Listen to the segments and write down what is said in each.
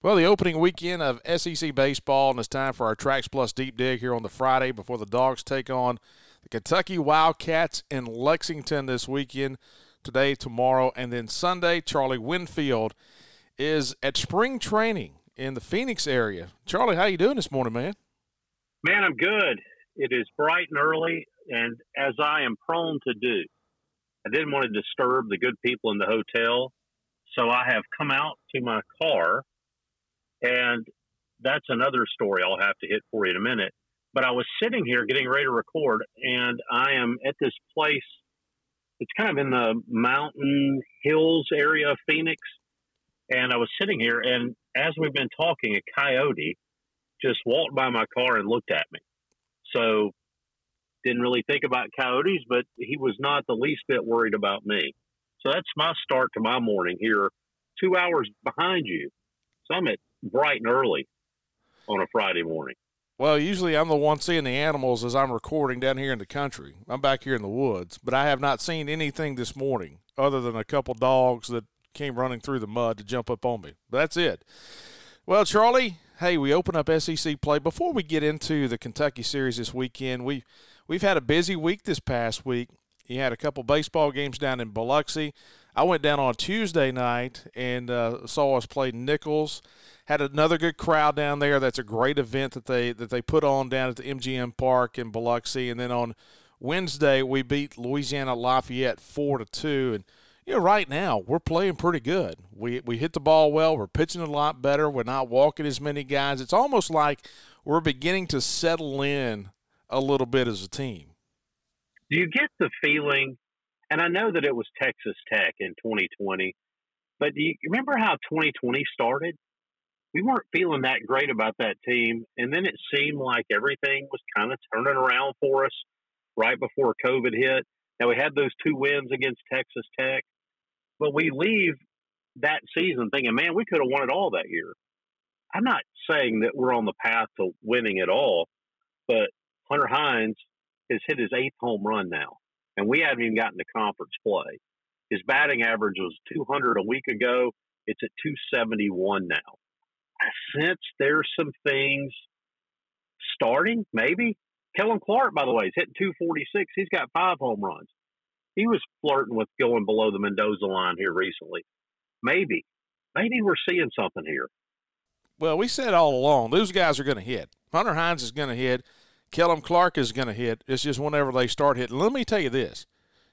Well, the opening weekend of SEC baseball, and it's time for our Trax Plus deep dig here on the Friday before the Dogs take on the Kentucky Wildcats in Lexington this weekend. Today, tomorrow, and then Sunday, Charlie Winfield is at spring training in the Phoenix area. Charlie, how you doing this morning, man? Man, I'm good. It is bright and early, and as I am prone to do, I didn't want to disturb the good people in the hotel, so I have come out to my car and that's another story I'll have to hit for you in a minute. But I was sitting here getting ready to record, and I am at this place. It's kind of in the mountain hills area of Phoenix. And I was sitting here, and as we've been talking, a coyote just walked by my car and looked at me. So, didn't really think about coyotes, but he was not the least bit worried about me. So, that's my start to my morning here, two hours behind you. So, I'm at bright and early on a Friday morning. Well, usually I'm the one seeing the animals as I'm recording down here in the country. I'm back here in the woods, but I have not seen anything this morning other than a couple dogs that came running through the mud to jump up on me. But that's it. Well, Charlie, hey, we open up SEC play. Before we get into the Kentucky series this weekend, we we've had a busy week this past week. You had a couple baseball games down in Biloxi. I went down on Tuesday night and uh, saw us play Nicholls had another good crowd down there. That's a great event that they that they put on down at the MGM Park in Biloxi. And then on Wednesday we beat Louisiana Lafayette four to two. And you know, right now we're playing pretty good. We we hit the ball well. We're pitching a lot better. We're not walking as many guys. It's almost like we're beginning to settle in a little bit as a team. Do you get the feeling? And I know that it was Texas Tech in 2020, but do you remember how 2020 started? We weren't feeling that great about that team. And then it seemed like everything was kind of turning around for us right before COVID hit. Now we had those two wins against Texas Tech, but we leave that season thinking, man, we could have won it all that year. I'm not saying that we're on the path to winning it all, but Hunter Hines has hit his eighth home run now, and we haven't even gotten to conference play. His batting average was 200 a week ago. It's at 271 now. I sense there's some things starting, maybe. Kellen Clark, by the way, is hitting 246. He's got five home runs. He was flirting with going below the Mendoza line here recently. Maybe, maybe we're seeing something here. Well, we said all along those guys are going to hit. Hunter Hines is going to hit. Kellen Clark is going to hit. It's just whenever they start hitting. Let me tell you this: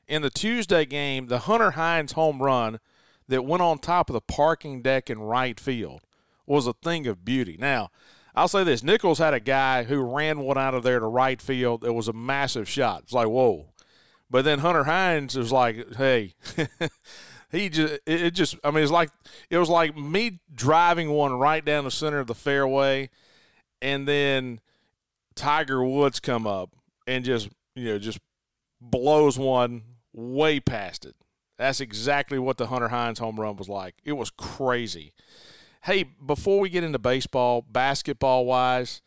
in the Tuesday game, the Hunter Hines home run that went on top of the parking deck in right field was a thing of beauty. Now, I'll say this Nicholls had a guy who ran one out of there to right field. It was a massive shot. It's like, whoa. But then Hunter Hines was like, hey, he just, it just, I mean, it's like, it was like me driving one right down the center of the fairway and then Tiger Woods come up and just, you know, just blows one way past it. That's exactly what the Hunter Hines home run was like. It was crazy. Hey, before we get into baseball, basketball wise,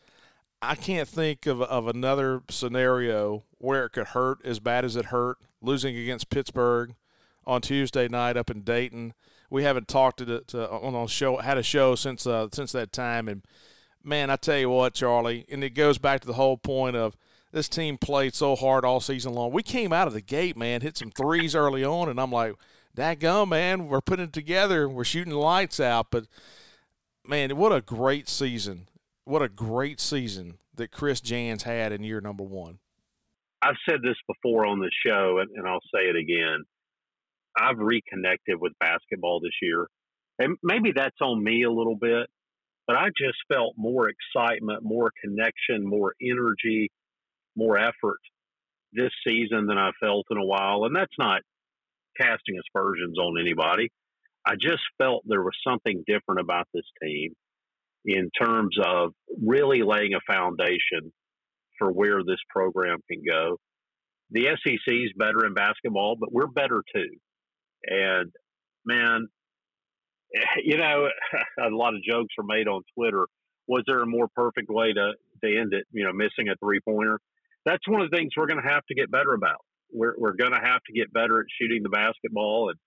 I can't think of, of another scenario where it could hurt as bad as it hurt losing against Pittsburgh on Tuesday night up in Dayton. We haven't talked to, to on a show had a show since uh, since that time, and man, I tell you what, Charlie, and it goes back to the whole point of this team played so hard all season long. We came out of the gate, man, hit some threes early on, and I'm like, that gum, man, we're putting it together, we're shooting the lights out, but man, what a great season. What a great season that Chris Jans had in year number one. I've said this before on the show, and, and I'll say it again. I've reconnected with basketball this year. And maybe that's on me a little bit, but I just felt more excitement, more connection, more energy, more effort this season than I felt in a while. And that's not casting aspersions on anybody. I just felt there was something different about this team. in terms of really laying a foundation for where this program can go. The SEC is better in basketball, but we're better too. And man, you know, a lot of jokes are made on Twitter. Was there a more perfect way to, to end it? You know, missing a three pointer. That's one of the things we're going to have to get better about. We're, we're going to have to get better at shooting the basketball. And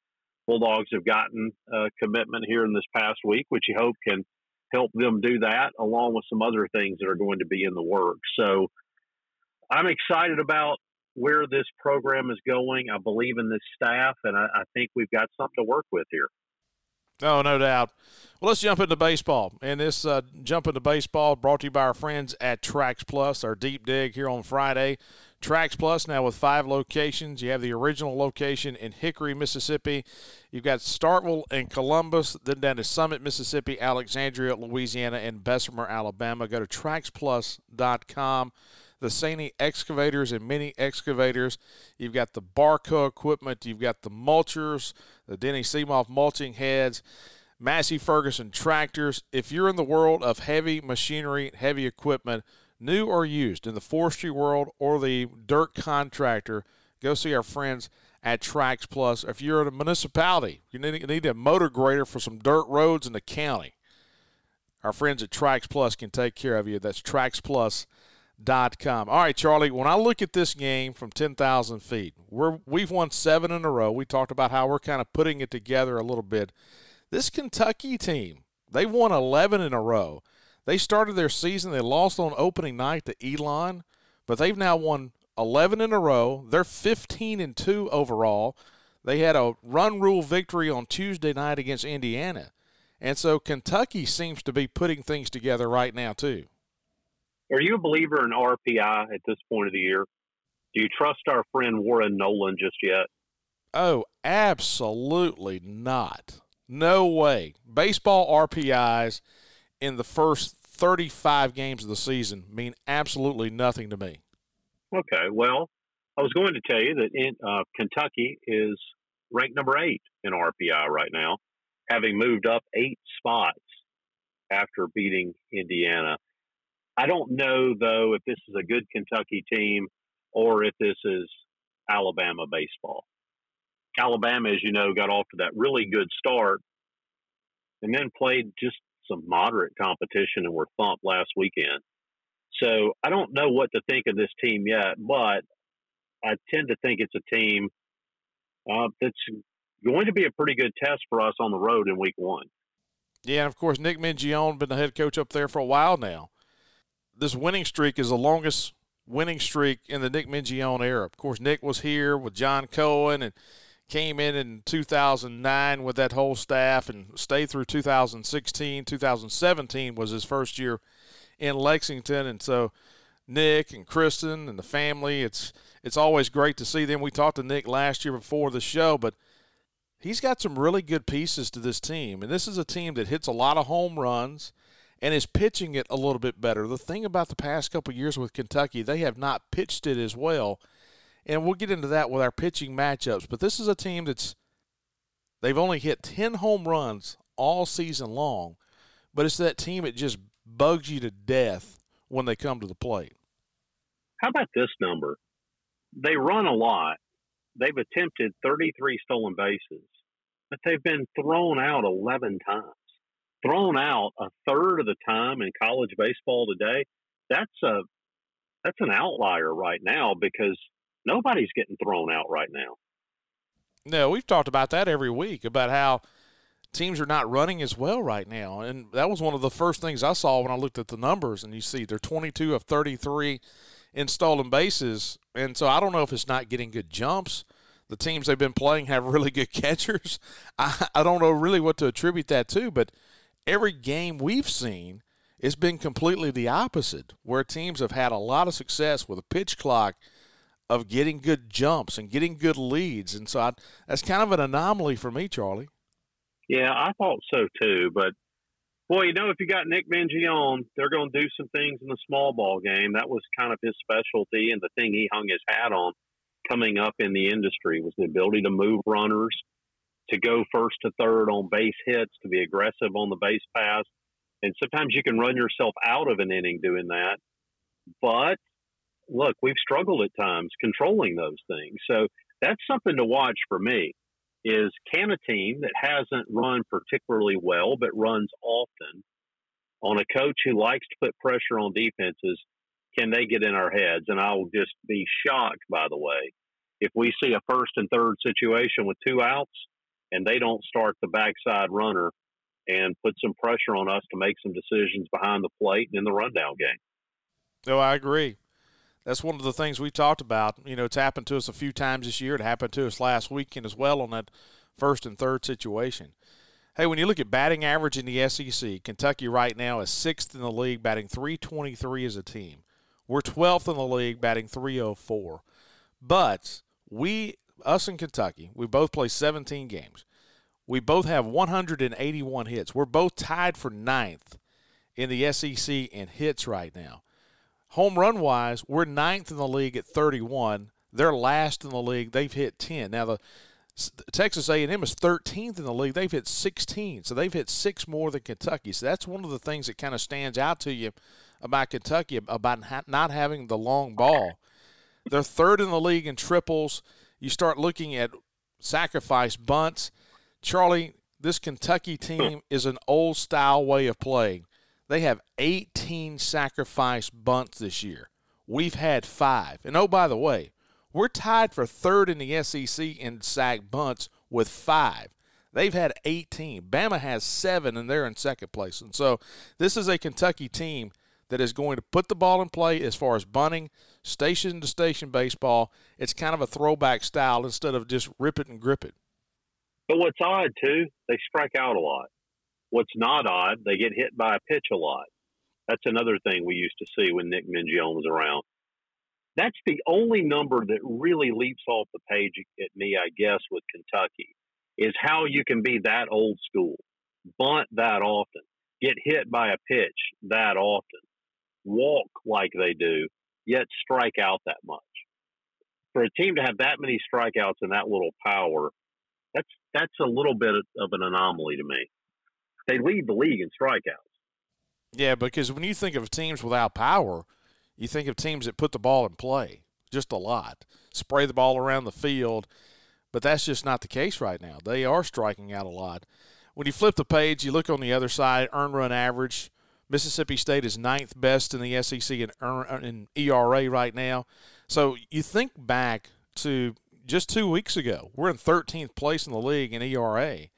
Bulldogs have gotten a commitment here in this past week, which you hope can help them do that, along with some other things that are going to be in the works. So I'm excited about where this program is going. I believe in this staff, and I, I think we've got something to work with here. Oh, no doubt. Well, let's jump into baseball. And this uh, jump into baseball brought to you by our friends at Trax Plus, our deep dig here on Friday. Trax Plus now with five locations. You have the original location in Hickory, Mississippi. You've got Starkville and Columbus, then down to Summit, Mississippi, Alexandria, Louisiana, and Bessemer, Alabama. Go to traxplus.com the Sany excavators and mini excavators. You've got the Barko equipment. You've got the mulchers, the Denis Cimaf mulching heads, Massey Ferguson tractors. If you're in the world of heavy machinery, heavy equipment, new or used in the forestry world or the dirt contractor, go see our friends at Trax Plus. If you're in a municipality, you need, need a motor grader for some dirt roads in the county. Our friends at Trax Plus can take care of you. That's Trax Plus com. All right, Charlie, when I look at this game from 10,000 feet, we're, we've won seven in a row. We talked about how we're kind of putting it together a little bit. This Kentucky team, they've won 11 in a row. They started their season, they lost on opening night to Elon, but they've now won 11 in a row. They're 15 and 2 overall. They had a run rule victory on Tuesday night against Indiana. And so Kentucky seems to be putting things together right now, too. Are you a believer in RPI at this point of the year? Do you trust our friend Warren Nolan just yet? Oh, absolutely not. No way. Baseball RPIs in the first 35 games of the season mean absolutely nothing to me. Okay. Well, I was going to tell you that in, uh, Kentucky is ranked number eight in RPI right now, having moved up eight spots after beating Indiana. I don't know though if this is a good Kentucky team or if this is Alabama baseball. Alabama, as you know, got off to that really good start and then played just some moderate competition and were thumped last weekend. So I don't know what to think of this team yet, but I tend to think it's a team uh, that's going to be a pretty good test for us on the road in week one. Yeah, and of course, Nick Mingione been the head coach up there for a while now this winning streak is the longest winning streak in the Nick Mingione era. Of course, Nick was here with John Cohen and came in in 2009 with that whole staff and stayed through 2016. 2017 was his first year in Lexington, and so Nick and Kristen and the family, it's it's always great to see them. We talked to Nick last year before the show, but he's got some really good pieces to this team, and this is a team that hits a lot of home runs and is pitching it a little bit better. The thing about the past couple years with Kentucky, they have not pitched it as well. And we'll get into that with our pitching matchups. But this is a team that's they've only hit 10 home runs all season long, but it's that team that just bugs you to death when they come to the plate. How about this number? They run a lot. They've attempted 33 stolen bases, but they've been thrown out 11 times thrown out a third of the time in college baseball today, that's a that's an outlier right now because nobody's getting thrown out right now. No, we've talked about that every week about how teams are not running as well right now. And that was one of the first things I saw when I looked at the numbers and you see they're 22 of 33 in stolen bases. And so I don't know if it's not getting good jumps. The teams they've been playing have really good catchers. I, I don't know really what to attribute that to, but – every game we've seen, it's been completely the opposite, where teams have had a lot of success with a pitch clock of getting good jumps and getting good leads. And so I, that's kind of an anomaly for me, Charlie. Yeah, I thought so too. But boy, you know, if you got Nick Mingione, they're going to do some things in the small ball game. That was kind of his specialty and the thing he hung his hat on coming up in the industry was the ability to move runners to go first to third on base hits, to be aggressive on the base pass. And sometimes you can run yourself out of an inning doing that. But look, we've struggled at times controlling those things. So that's something to watch for me is can a team that hasn't run particularly well but runs often on a coach who likes to put pressure on defenses, can they get in our heads? And I will just be shocked, by the way, if we see a first and third situation with two outs and they don't start the backside runner and put some pressure on us to make some decisions behind the plate and in the rundown game. No, I agree. That's one of the things we talked about. You know, it's happened to us a few times this year. It happened to us last weekend as well on that first and third situation. Hey, when you look at batting average in the SEC, Kentucky right now is sixth in the league, batting 323 as a team. We're 12th in the league, batting 304. But we, us in Kentucky, we both play 17 games. We both have 181 hits. We're both tied for ninth in the SEC in hits right now. Home run wise, we're ninth in the league at 31. They're last in the league. They've hit 10. Now the Texas A&M is 13th in the league. They've hit 16, so they've hit six more than Kentucky. So that's one of the things that kind of stands out to you about Kentucky about not having the long ball. They're third in the league in triples. You start looking at sacrifice bunts. Charlie, this Kentucky team is an old style way of playing. They have 18 sacrifice bunts this year. We've had five. And oh, by the way, we're tied for third in the SEC in sack bunts with five. They've had 18. Bama has seven, and they're in second place. And so this is a Kentucky team that is going to put the ball in play as far as bunting, station to station baseball. It's kind of a throwback style instead of just rip it and grip it. But what's odd, too, they strike out a lot. What's not odd, they get hit by a pitch a lot. That's another thing we used to see when Nick Mingione was around. That's the only number that really leaps off the page at me, I guess, with Kentucky, is how you can be that old school, bunt that often, get hit by a pitch that often, walk like they do, yet strike out that much. For a team to have that many strikeouts and that little power, that's that's a little bit of an anomaly to me. They lead the league in strikeouts. Yeah, because when you think of teams without power, you think of teams that put the ball in play just a lot, spray the ball around the field, but that's just not the case right now. They are striking out a lot. When you flip the page, you look on the other side, earn run average. Mississippi State is ninth best in the SEC in, uh, in ERA right now. So you think back to just two weeks ago, we're in 13th place in the league in ERA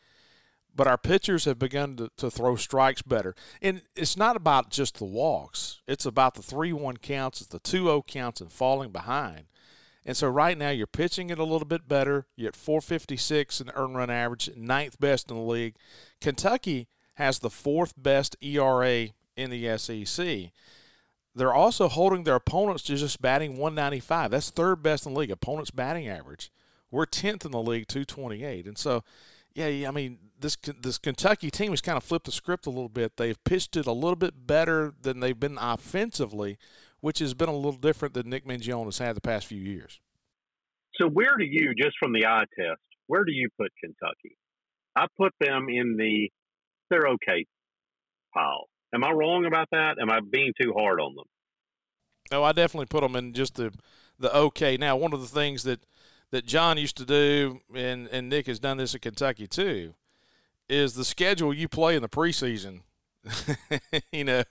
but our pitchers have begun to, to throw strikes better. And it's not about just the walks, it's about the 3 1 counts, it's the 2 0 counts, and falling behind. And so right now you're pitching it a little bit better. You're at 456 in the earn run average, ninth best in the league. Kentucky has the fourth best ERA in the SEC. They're also holding their opponents to just batting 195. That's third best in the league, opponents' batting average. We're 10th in the league, 228. And so, yeah, I mean, this this Kentucky team has kind of flipped the script a little bit. They've pitched it a little bit better than they've been offensively, which has been a little different than Nick Mingione has had the past few years. So where do you, just from the eye test, where do you put Kentucky? I put them in the they're okay pile. Am I wrong about that? Am I being too hard on them? No, I definitely put them in just the the okay. Now, one of the things that that John used to do, and and Nick has done this at Kentucky too, is the schedule you play in the preseason. you know,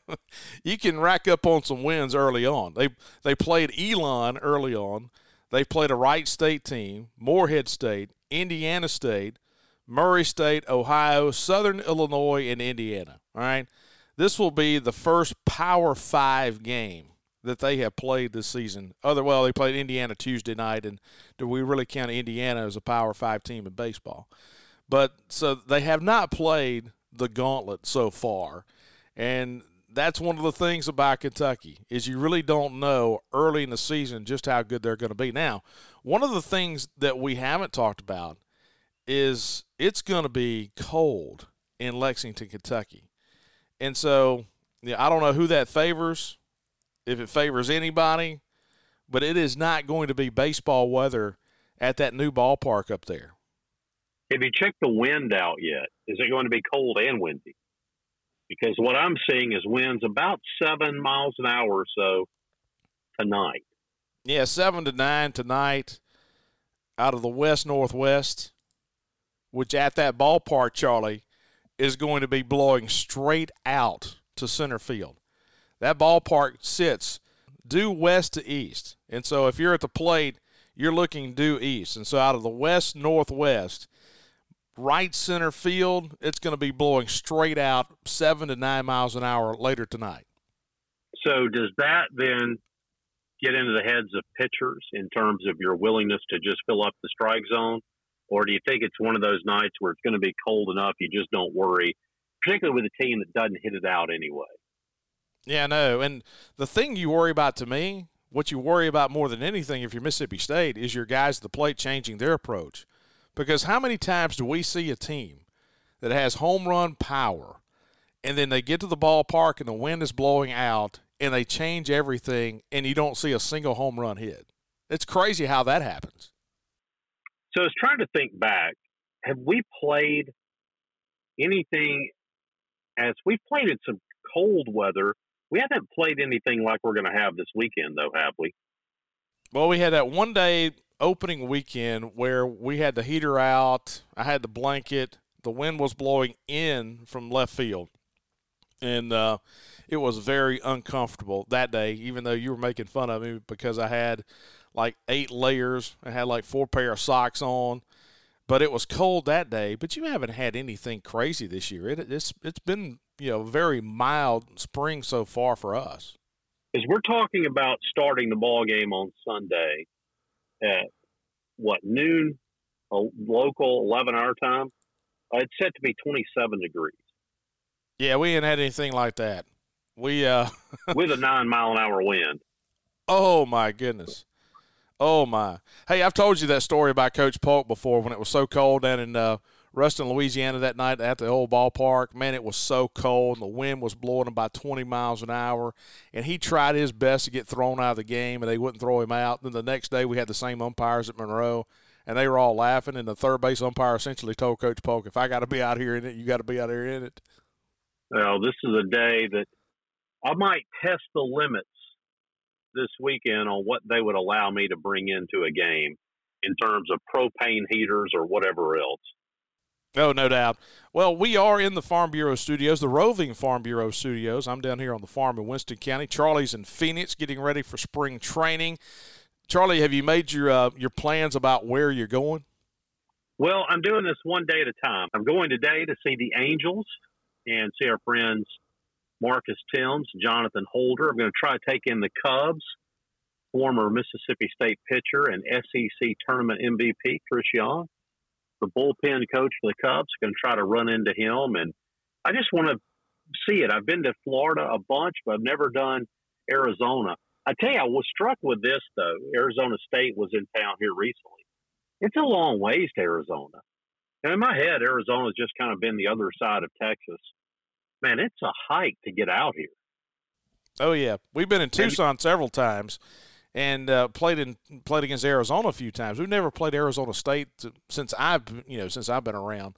you can rack up on some wins early on. They they played Elon early on. They played a Wright State team, Morehead State, Indiana State, Murray State, Ohio, Southern Illinois, and Indiana. All right, this will be the first Power Five game that they have played this season. Other well, they played Indiana Tuesday night, and do we really count Indiana as a Power Five team in baseball? But so they have not played the gauntlet so far. And that's one of the things about Kentucky is you really don't know early in the season just how good they're going to be. Now, one of the things that we haven't talked about is it's going to be cold in Lexington, Kentucky. And so, yeah, I don't know who that favors, if it favors anybody, but it is not going to be baseball weather at that new ballpark up there. Have you checked the wind out yet? Is it going to be cold and windy? because what I'm seeing is winds about seven miles an hour or so tonight. Yeah, seven to nine tonight out of the west northwest, which at that ballpark, Charlie, is going to be blowing straight out to center field. That ballpark sits due west to east. And so if you're at the plate, you're looking due east. And so out of the west northwest, right center field, it's going to be blowing straight out seven to nine miles an hour later tonight. So does that then get into the heads of pitchers in terms of your willingness to just fill up the strike zone? Or do you think it's one of those nights where it's going to be cold enough you just don't worry, particularly with a team that doesn't hit it out anyway? Yeah, no. And the thing you worry about to me, what you worry about more than anything if you're Mississippi State, is your guys at the plate changing their approach. Because how many times do we see a team that has home run power and then they get to the ballpark and the wind is blowing out and they change everything and you don't see a single home run hit? It's crazy how that happens. So I was trying to think back. Have we played anything as we played in some cold weather? We haven't played anything like we're going to have this weekend, though, have we? Well, we had that one day opening weekend where we had the heater out. I had the blanket. The wind was blowing in from left field, and uh, it was very uncomfortable that day. Even though you were making fun of me because I had like eight layers, I had like four pair of socks on, but it was cold that day. But you haven't had anything crazy this year. It, it's it's been you know very mild spring so far for us. As we're talking about starting the ball game on Sunday, at what noon, a local eleven hour time. Uh, it's set to be twenty seven degrees. Yeah, we ain't had anything like that. We uh with a nine mile an hour wind. Oh my goodness. Oh my. Hey, I've told you that story about Coach Polk before when it was so cold down in uh, Ruston, Louisiana that night at the old ballpark. Man, it was so cold and the wind was blowing about 20 miles an hour. And he tried his best to get thrown out of the game and they wouldn't throw him out. Then the next day we had the same umpires at Monroe and they were all laughing. And the third base umpire essentially told Coach Polk, if I got to be out here in it, you got to be out here in it. Well, this is a day that I might test the limits this weekend on what they would allow me to bring into a game in terms of propane heaters or whatever else. Oh, no doubt. Well, we are in the Farm Bureau studios, the roving Farm Bureau studios. I'm down here on the farm in Winston County. Charlie's in Phoenix getting ready for spring training. Charlie, have you made your uh, your plans about where you're going? Well, I'm doing this one day at a time. I'm going today to see the Angels and see our friends Marcus Thames, Jonathan Holder. I'm going to try to take in the Cubs, former Mississippi State pitcher and SEC tournament MVP Chris Young the bullpen coach for the Cubs. Going to try to run into him, and I just want to see it. I've been to Florida a bunch, but I've never done Arizona. I tell you, I was struck with this though. Arizona State was in town here recently. It's a long ways to Arizona, and in my head, Arizona's just kind of been the other side of Texas. Man, it's a hike to get out here. Oh yeah, we've been in Tucson several times, and uh, played in played against Arizona a few times. We've never played Arizona State since I've you know since I've been around.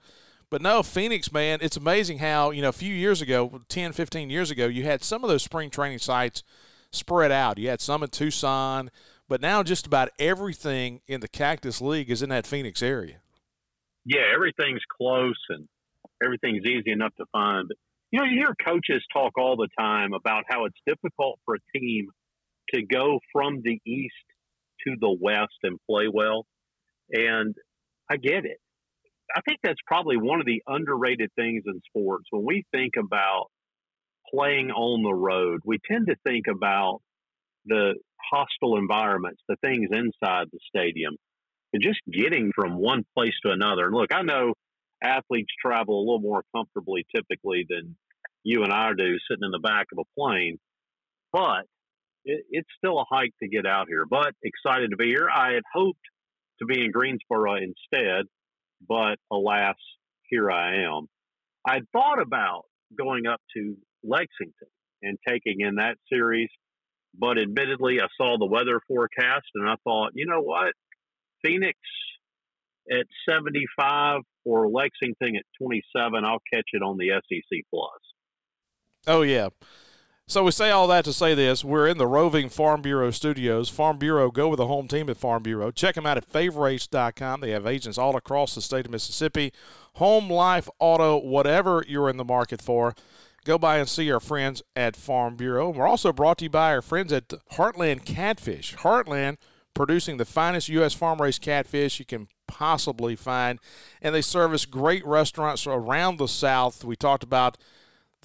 But no, Phoenix, man, it's amazing how, you know, a few years ago, 10, 15 years ago, you had some of those spring training sites spread out. You had some in Tucson, but now just about everything in the Cactus League is in that Phoenix area. Yeah, everything's close and everything's easy enough to find. But, you know, you hear coaches talk all the time about how it's difficult for a team – to go from the east to the west and play well. And I get it. I think that's probably one of the underrated things in sports. When we think about playing on the road, we tend to think about the hostile environments, the things inside the stadium, and just getting from one place to another. And look, I know athletes travel a little more comfortably typically than you and I do sitting in the back of a plane, but it, it's still a hike to get out here, but excited to be here. I had hoped to be in Greensboro instead, but alas, here I am. I thought about going up to Lexington and taking in that series, but admittedly, I saw the weather forecast and I thought, you know what? Phoenix at 75 or Lexington at 27, I'll catch it on the SEC Plus. Oh yeah. So we say all that to say this. We're in the roving Farm Bureau studios. Farm Bureau, go with the home team at Farm Bureau. Check them out at favorites.com. They have agents all across the state of Mississippi. Home, life, auto, whatever you're in the market for, go by and see our friends at Farm Bureau. We're also brought to you by our friends at Heartland Catfish. Heartland producing the finest U.S. farm raised catfish you can possibly find. And they service great restaurants around the South. We talked about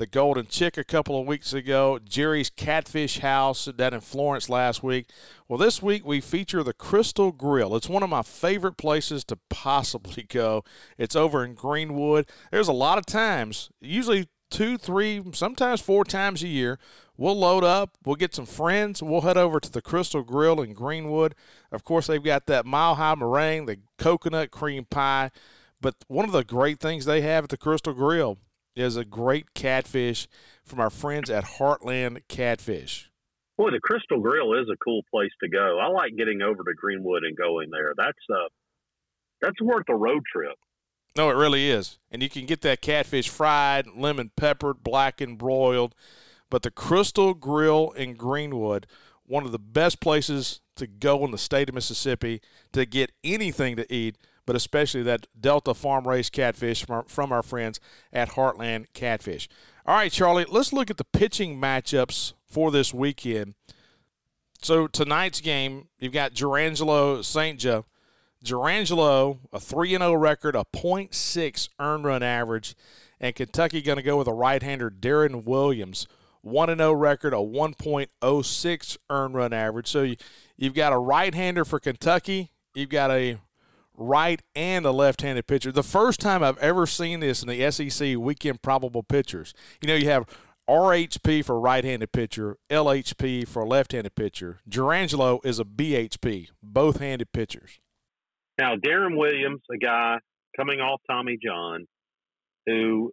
the Golden Chick a couple of weeks ago, Jerry's Catfish House down in Florence last week. Well, this week we feature the Crystal Grill. It's one of my favorite places to possibly go. It's over in Greenwood. There's a lot of times, usually two, three, sometimes four times a year. We'll load up, we'll get some friends, we'll head over to the Crystal Grill in Greenwood. Of course, they've got that mile high meringue, the coconut cream pie. But one of the great things they have at the Crystal Grill is a great catfish from our friends at Heartland Catfish. Boy, the Crystal Grill is a cool place to go. I like getting over to Greenwood and going there. That's uh that's worth a road trip. No, it really is. And you can get that catfish fried, lemon peppered, blackened, broiled. But the Crystal Grill in Greenwood, one of the best places to go in the state of Mississippi to get anything to eat but especially that Delta farm raised catfish from our, from our friends at Heartland Catfish. All right, Charlie, let's look at the pitching matchups for this weekend. So tonight's game, you've got Jurrangelo Cijntje. Jurrangelo, a 3 0 record, a .6 earned run average, and Kentucky going to go with a right hander, Darren Williams. 1 0 record, a 1.06 earned run average. So you, you've got a right hander for Kentucky. You've got a right and a left-handed pitcher. The first time I've ever seen this in the SEC weekend probable pitchers. You know, you have RHP for right-handed pitcher, LHP for left-handed pitcher. Jurrangelo is a BHP, both-handed pitchers. Now, Darren Williams, a guy coming off Tommy John, who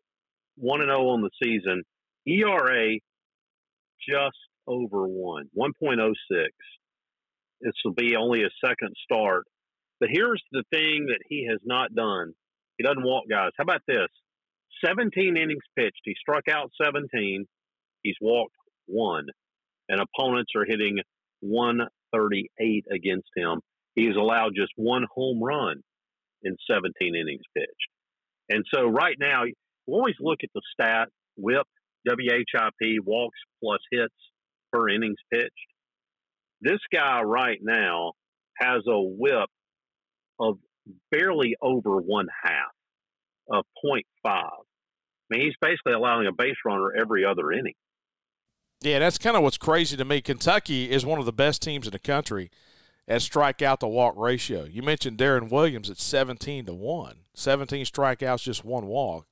one and zero oh on the season, ERA just over one, one point oh six. This will be only a second start but here's the thing that he has not done. He doesn't walk guys. How about this? 17 innings pitched. He struck out 17. He's walked one. And opponents are hitting 138 against him. He's allowed just one home run in 17 innings pitched. And so right now, we always look at the stat whip, WHIP, walks plus hits per innings pitched. This guy right now has a whip of barely over one half of 0.5. I mean, he's basically allowing a base runner every other inning. Yeah, that's kind of what's crazy to me. Kentucky is one of the best teams in the country at strikeout to walk ratio. You mentioned Darren Williams at 17 to 1. 17 strikeouts, just one walk.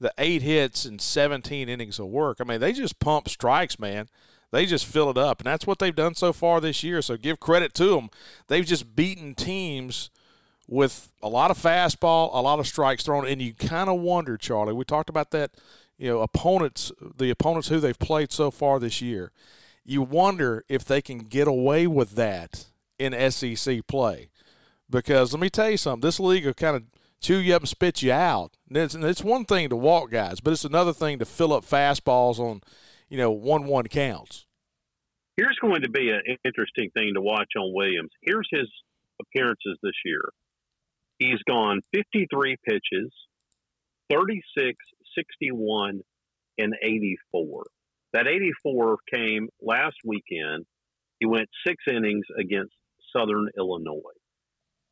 The eight hits and 17 innings of work. I mean, they just pump strikes, man. They just fill it up. And that's what they've done so far this year. So give credit to them. They've just beaten teams – with a lot of fastball, a lot of strikes thrown, and you kind of wonder, Charlie. We talked about that, you know, opponents, the opponents who they've played so far this year. You wonder if they can get away with that in SEC play, because let me tell you something. This league will kind of chew you up and spit you out. And it's, and it's one thing to walk guys, but it's another thing to fill up fastballs on, you know, one-one counts. Here's going to be an interesting thing to watch on Williams. Here's his appearances this year. He's gone 53 pitches, 36, 61, and 84. That 84 came last weekend. He went six innings against Southern Illinois.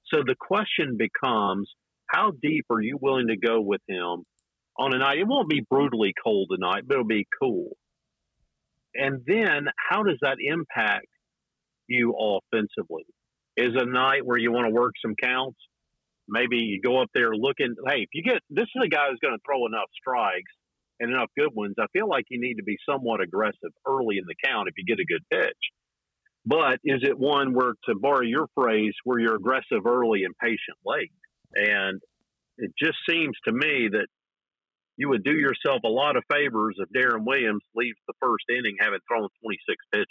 So the question becomes how deep are you willing to go with him on a night? It won't be brutally cold tonight, but it'll be cool. And then how does that impact you offensively? Is a night where you want to work some counts? Maybe you go up there looking. Hey, if you get this is a guy who's going to throw enough strikes and enough good ones. I feel like you need to be somewhat aggressive early in the count if you get a good pitch. But is it one where, to borrow your phrase, where you're aggressive early and patient late? And it just seems to me that you would do yourself a lot of favors if Darren Williams leaves the first inning having thrown 26 pitches.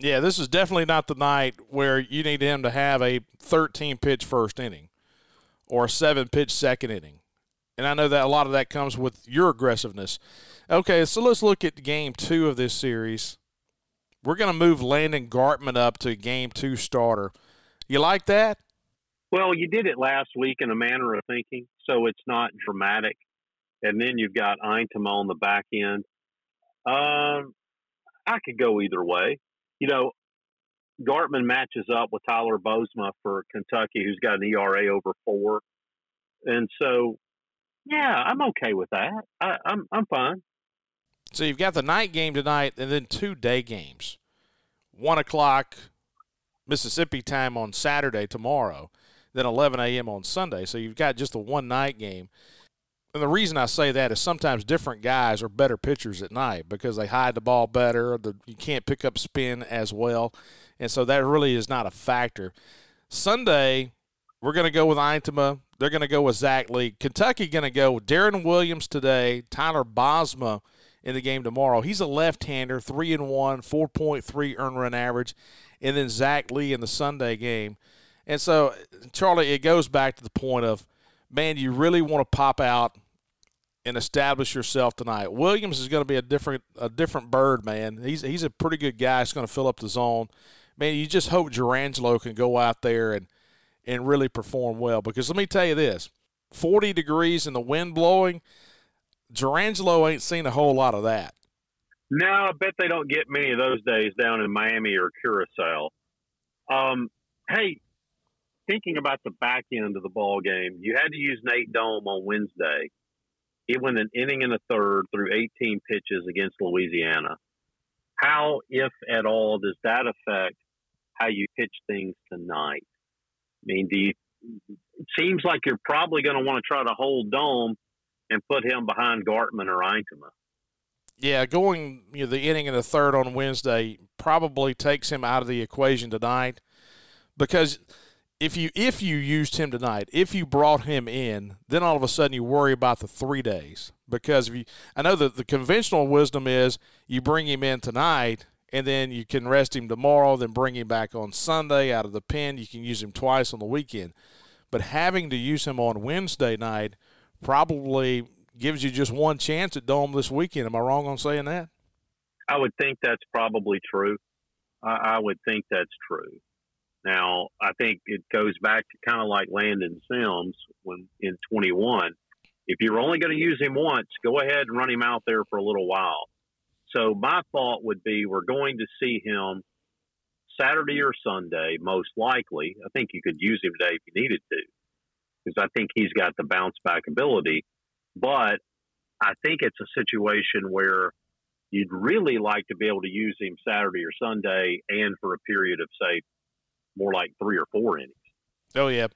Yeah, this is definitely not the night where you need him to have a 13 pitch first inning or a seven pitch second inning. And I know that a lot of that comes with your aggressiveness. Okay, so let's look at game two of this series. We're going to move Landon Gartman up to game two starter. You like that? Well, you did it last week in a manner of thinking, so it's not dramatic. And then you've got Eintema on the back end. Um, I could go either way. You know, Gartman matches up with Tyler Bosma for Kentucky, who's got an ERA over four, and so yeah, I'm okay with that. I, I'm I'm fine. So you've got the night game tonight, and then two day games, one o'clock Mississippi time on Saturday tomorrow, then 11 a.m. on Sunday. So you've got just a one night game. And the reason I say that is sometimes different guys are better pitchers at night because they hide the ball better. The, you can't pick up spin as well. And so that really is not a factor. Sunday, we're going to go with Intima. They're going to go with Zach Lee. Kentucky going to go with Darren Williams today, Tyler Bosma in the game tomorrow. He's a left-hander, three and one, four point three earned run average, and then Zach Lee in the Sunday game. And so, Charlie, it goes back to the point of, man, you really want to pop out and establish yourself tonight. Williams is going to be a different a different bird, man. He's he's a pretty good guy. He's going to fill up the zone. Man, you just hope Jurrangelo can go out there and and really perform well. Because let me tell you this: forty degrees and the wind blowing, Jurrangelo ain't seen a whole lot of that. No, I bet they don't get many of those days down in Miami or Curacao. Um, hey, thinking about the back end of the ball game, you had to use Nate Dohm on Wednesday. He went an inning and a third through 18 pitches against Louisiana. How, if at all, does that affect how you pitch things tonight? I mean, do you, it seems like you're probably going to want to try to hold Dohm and put him behind Gartman or Eintema. Yeah, going you know, the inning and the third on Wednesday probably takes him out of the equation tonight because if you if you used him tonight, if you brought him in, then all of a sudden you worry about the three days because if you, I know that the conventional wisdom is you bring him in tonight and then you can rest him tomorrow, then bring him back on Sunday out of the pen. You can use him twice on the weekend, but having to use him on Wednesday night probably gives you just one chance at Dohm this weekend. Am I wrong on saying that? I would think that's probably true. I, I would think that's true. Now, I think it goes back to kind of like Landon Sims when in 21. If you're only going to use him once, go ahead and run him out there for a little while. So my thought would be we're going to see him Saturday or Sunday, most likely. I think you could use him today if you needed to because I think he's got the bounce back ability. But I think it's a situation where you'd really like to be able to use him Saturday or Sunday and for a period of, say, more like three or four innings. Oh, yeah.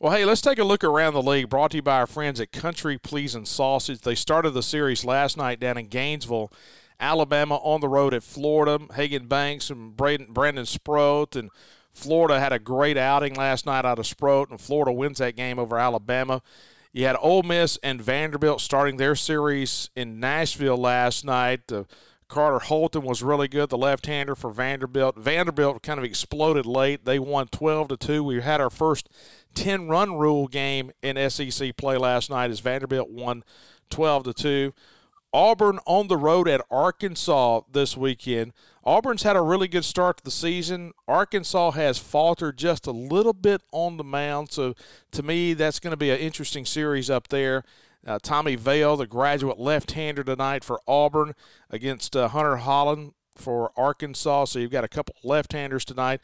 Well, hey, let's take a look around the league. Brought to you by our friends at Country Pleasing Sausage. They started the series last night down in Gainesville, Alabama, on the road at Florida. Hagan Banks and Brandon Sproat and Florida had a great outing last night out of Sproat, and Florida wins that game over Alabama. You had Ole Miss and Vanderbilt starting their series in Nashville last night. Uh, Carter Holton was really good, the left-hander for Vanderbilt. Vanderbilt kind of exploded late. They won 12 to 2. We had our first 10-run rule game in SEC play last night as Vanderbilt won 12 to 2. Auburn on the road at Arkansas this weekend. Auburn's had a really good start to the season. Arkansas has faltered just a little bit on the mound. So to me, that's going to be an interesting series up there. Uh, Tommy Vail, the graduate left hander tonight for Auburn against uh, Hunter Hollan for Arkansas. So you've got a couple left handers tonight.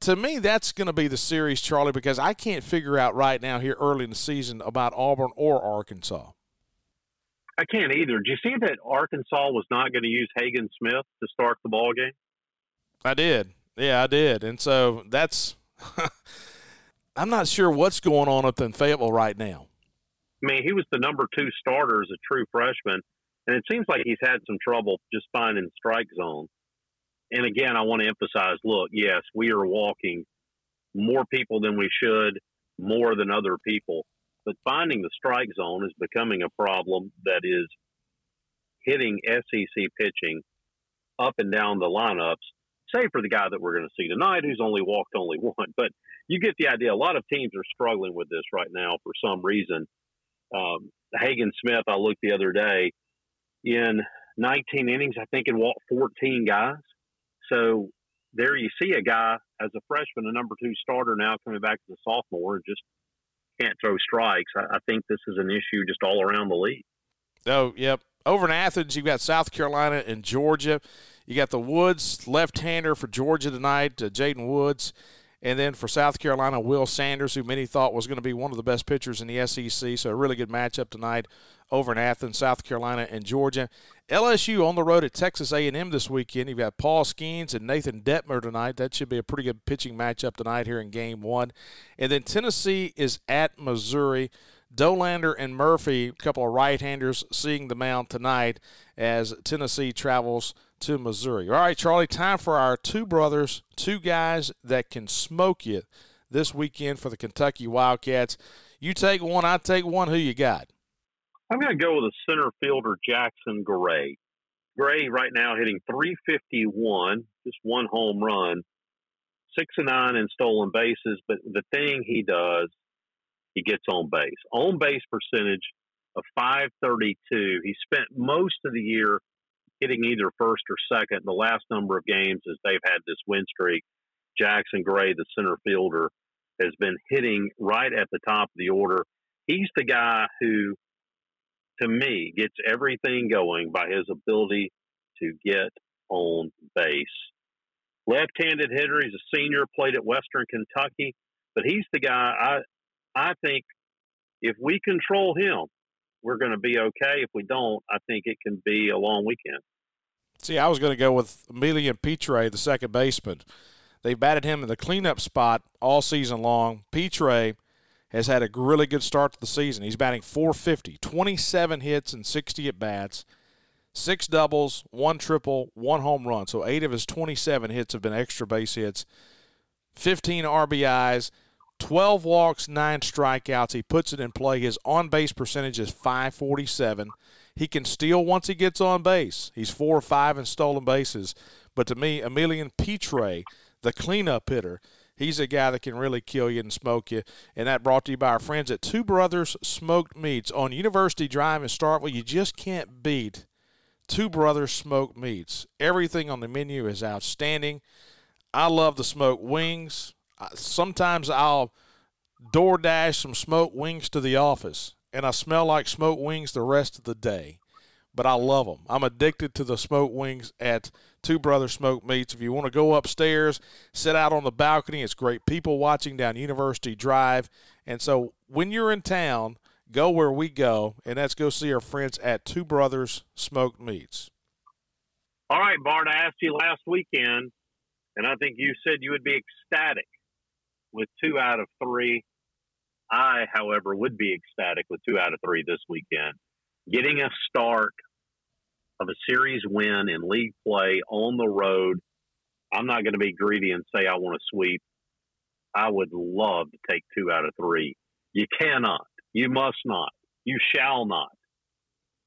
To me, that's going to be the series, Charlie, because I can't figure out right now here early in the season about Auburn or Arkansas. I can't either. Did you see that Arkansas was not going to use Hagen Smith to start the ball game? I did. Yeah, I did. And so that's I'm not sure what's going on up in Fayetteville right now. I mean, he was the number two starter as a true freshman, and it seems like he's had some trouble just finding strike zone. And again, I want to emphasize: look, yes, we are walking more people than we should, more than other people. But finding the strike zone is becoming a problem that is hitting SEC pitching up and down the lineups, save for the guy that we're going to see tonight who's only walked only one. But you get the idea. A lot of teams are struggling with this right now for some reason. Um, Hagen Smith, I looked the other day, in 19 innings, I think, and walked 14 guys. So there you see a guy as a freshman, a number two starter now coming back as a sophomore, just can't throw strikes. I, I think this is an issue just all around the league. Oh, yep. Over in Athens, you've got South Carolina and Georgia. You got the Woods left-hander for Georgia tonight, uh, Jaden Woods. And then for South Carolina, Will Sanders, who many thought was going to be one of the best pitchers in the SEC. So a really good matchup tonight over in Athens, South Carolina, and Georgia. LSU on the road at Texas A&M this weekend. You've got Paul Skenes and Nathan Dettmer tonight. That should be a pretty good pitching matchup tonight here in Game One. And then Tennessee is at Missouri. Dollander and Murphy, a couple of right-handers, seeing the mound tonight as Tennessee travels to Missouri. All right, Charlie, time for our two brothers, two guys that can smoke you this weekend for the Kentucky Wildcats. You take one, I take one. Who you got? I'm going to go with a center fielder, Jackson Gray. Gray right now hitting 351, just one home run, six and nine in stolen bases. But the thing he does, he gets on base. On base percentage of 532. He spent most of the year hitting either first or second. The last number of games as they've had this win streak, Jackson Gray, the center fielder, has been hitting right at the top of the order. He's the guy who, to me, gets everything going by his ability to get on base. Left handed hitter, he's a senior, played at Western Kentucky, but he's the guy I I think if we control him, we're going to be okay. If we don't, I think it can be a long weekend. See, I was going to go with Emilien Pitre, the second baseman. They've batted him in the cleanup spot all season long. Pitre has had a really good start to the season. He's batting 450, 27 hits and 60 at bats, six doubles, one triple, one home run. So eight of his 27 hits have been extra base hits, 15 RBIs. 12 walks, 9 strikeouts. He puts it in play. His on base percentage is 547. He can steal once he gets on base. He's 4 or 5 in stolen bases. But to me, Emilien Pitre, the cleanup hitter, he's a guy that can really kill you and smoke you. And that brought to you by our friends at Two Brothers Smoked Meats on University Drive in Starkville. You just can't beat Two Brothers Smoked Meats. Everything on the menu is outstanding. I love the smoked wings sometimes I'll DoorDash some smoked wings to the office, and I smell like smoked wings the rest of the day. But I love them. I'm addicted to the smoked wings at Two Brothers Smoked Meats. If you want to go upstairs, sit out on the balcony, it's great people watching down University Drive. And so when you're in town, go where we go, and let's go see our friends at Two Brothers Smoked Meats. All right, Bart, I asked you last weekend, and I think you said you would be ecstatic with two out of three. I, however, would be ecstatic with two out of three this weekend. Getting a start of a series win in league play on the road. I'm not going to be greedy and say I want to sweep. I would love to take two out of three. You cannot, you must not, you shall not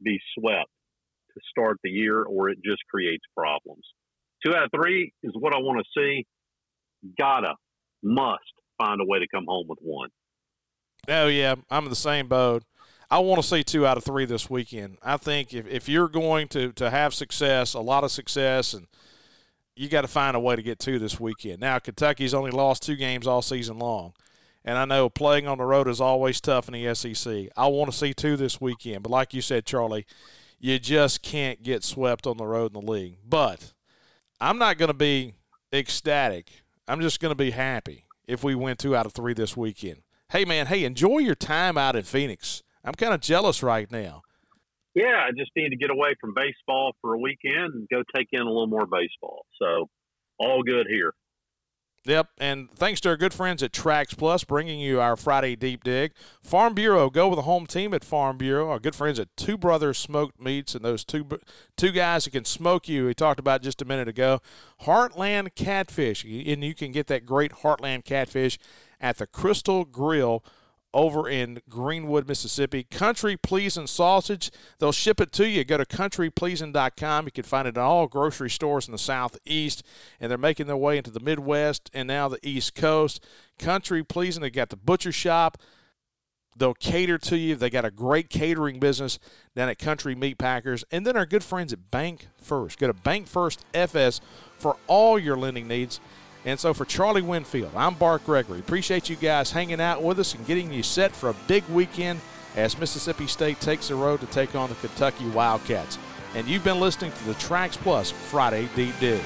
be swept to start the year, or it just creates problems. Two out of three is what I want to see. Gotta, must find a way to come home with one. Oh yeah, I'm in the same boat. I want to see two out of three this weekend. I think if, if you're going to, to have success, a lot of success, and you got to find a way to get two this weekend. Now, Kentucky's only lost two games all season long. And I know playing on the road is always tough in the SEC. I want to see two this weekend. But like you said, Charlie, you just can't get swept on the road in the league. But I'm not going to be ecstatic. I'm just going to be happy if we win two out of three this weekend. Hey, man, hey, enjoy your time out in Phoenix. I'm kind of jealous right now. Yeah, I just need to get away from baseball for a weekend and go take in a little more baseball. So, all good here. Yep, and thanks to our good friends at Trax Plus, bringing you our Friday Deep Dig. Farm Bureau, go with the home team at Farm Bureau. Our good friends at Two Brothers Smoked Meats, and those two two guys who can smoke you. We talked about just a minute ago. Heartland Catfish, and you can get that great Heartland Catfish at the Crystal Grill over in Greenwood, Mississippi. Country Pleasing Sausage, they'll ship it to you. Go to countrypleasing.com. You can find it in all grocery stores in the Southeast, and they're making their way into the Midwest and now the East Coast. Country Pleasing, they got the butcher shop. They'll cater to you. They got a great catering business down at Country Meat Packers. And then our good friends at Bank First. Go to Bank First FS for all your lending needs. And so for Charlie Winfield, I'm Bart Gregory. Appreciate you guys hanging out with us and getting you set for a big weekend as Mississippi State takes the road to take on the Kentucky Wildcats. And you've been listening to the Trax Plus Friday Deep Dig.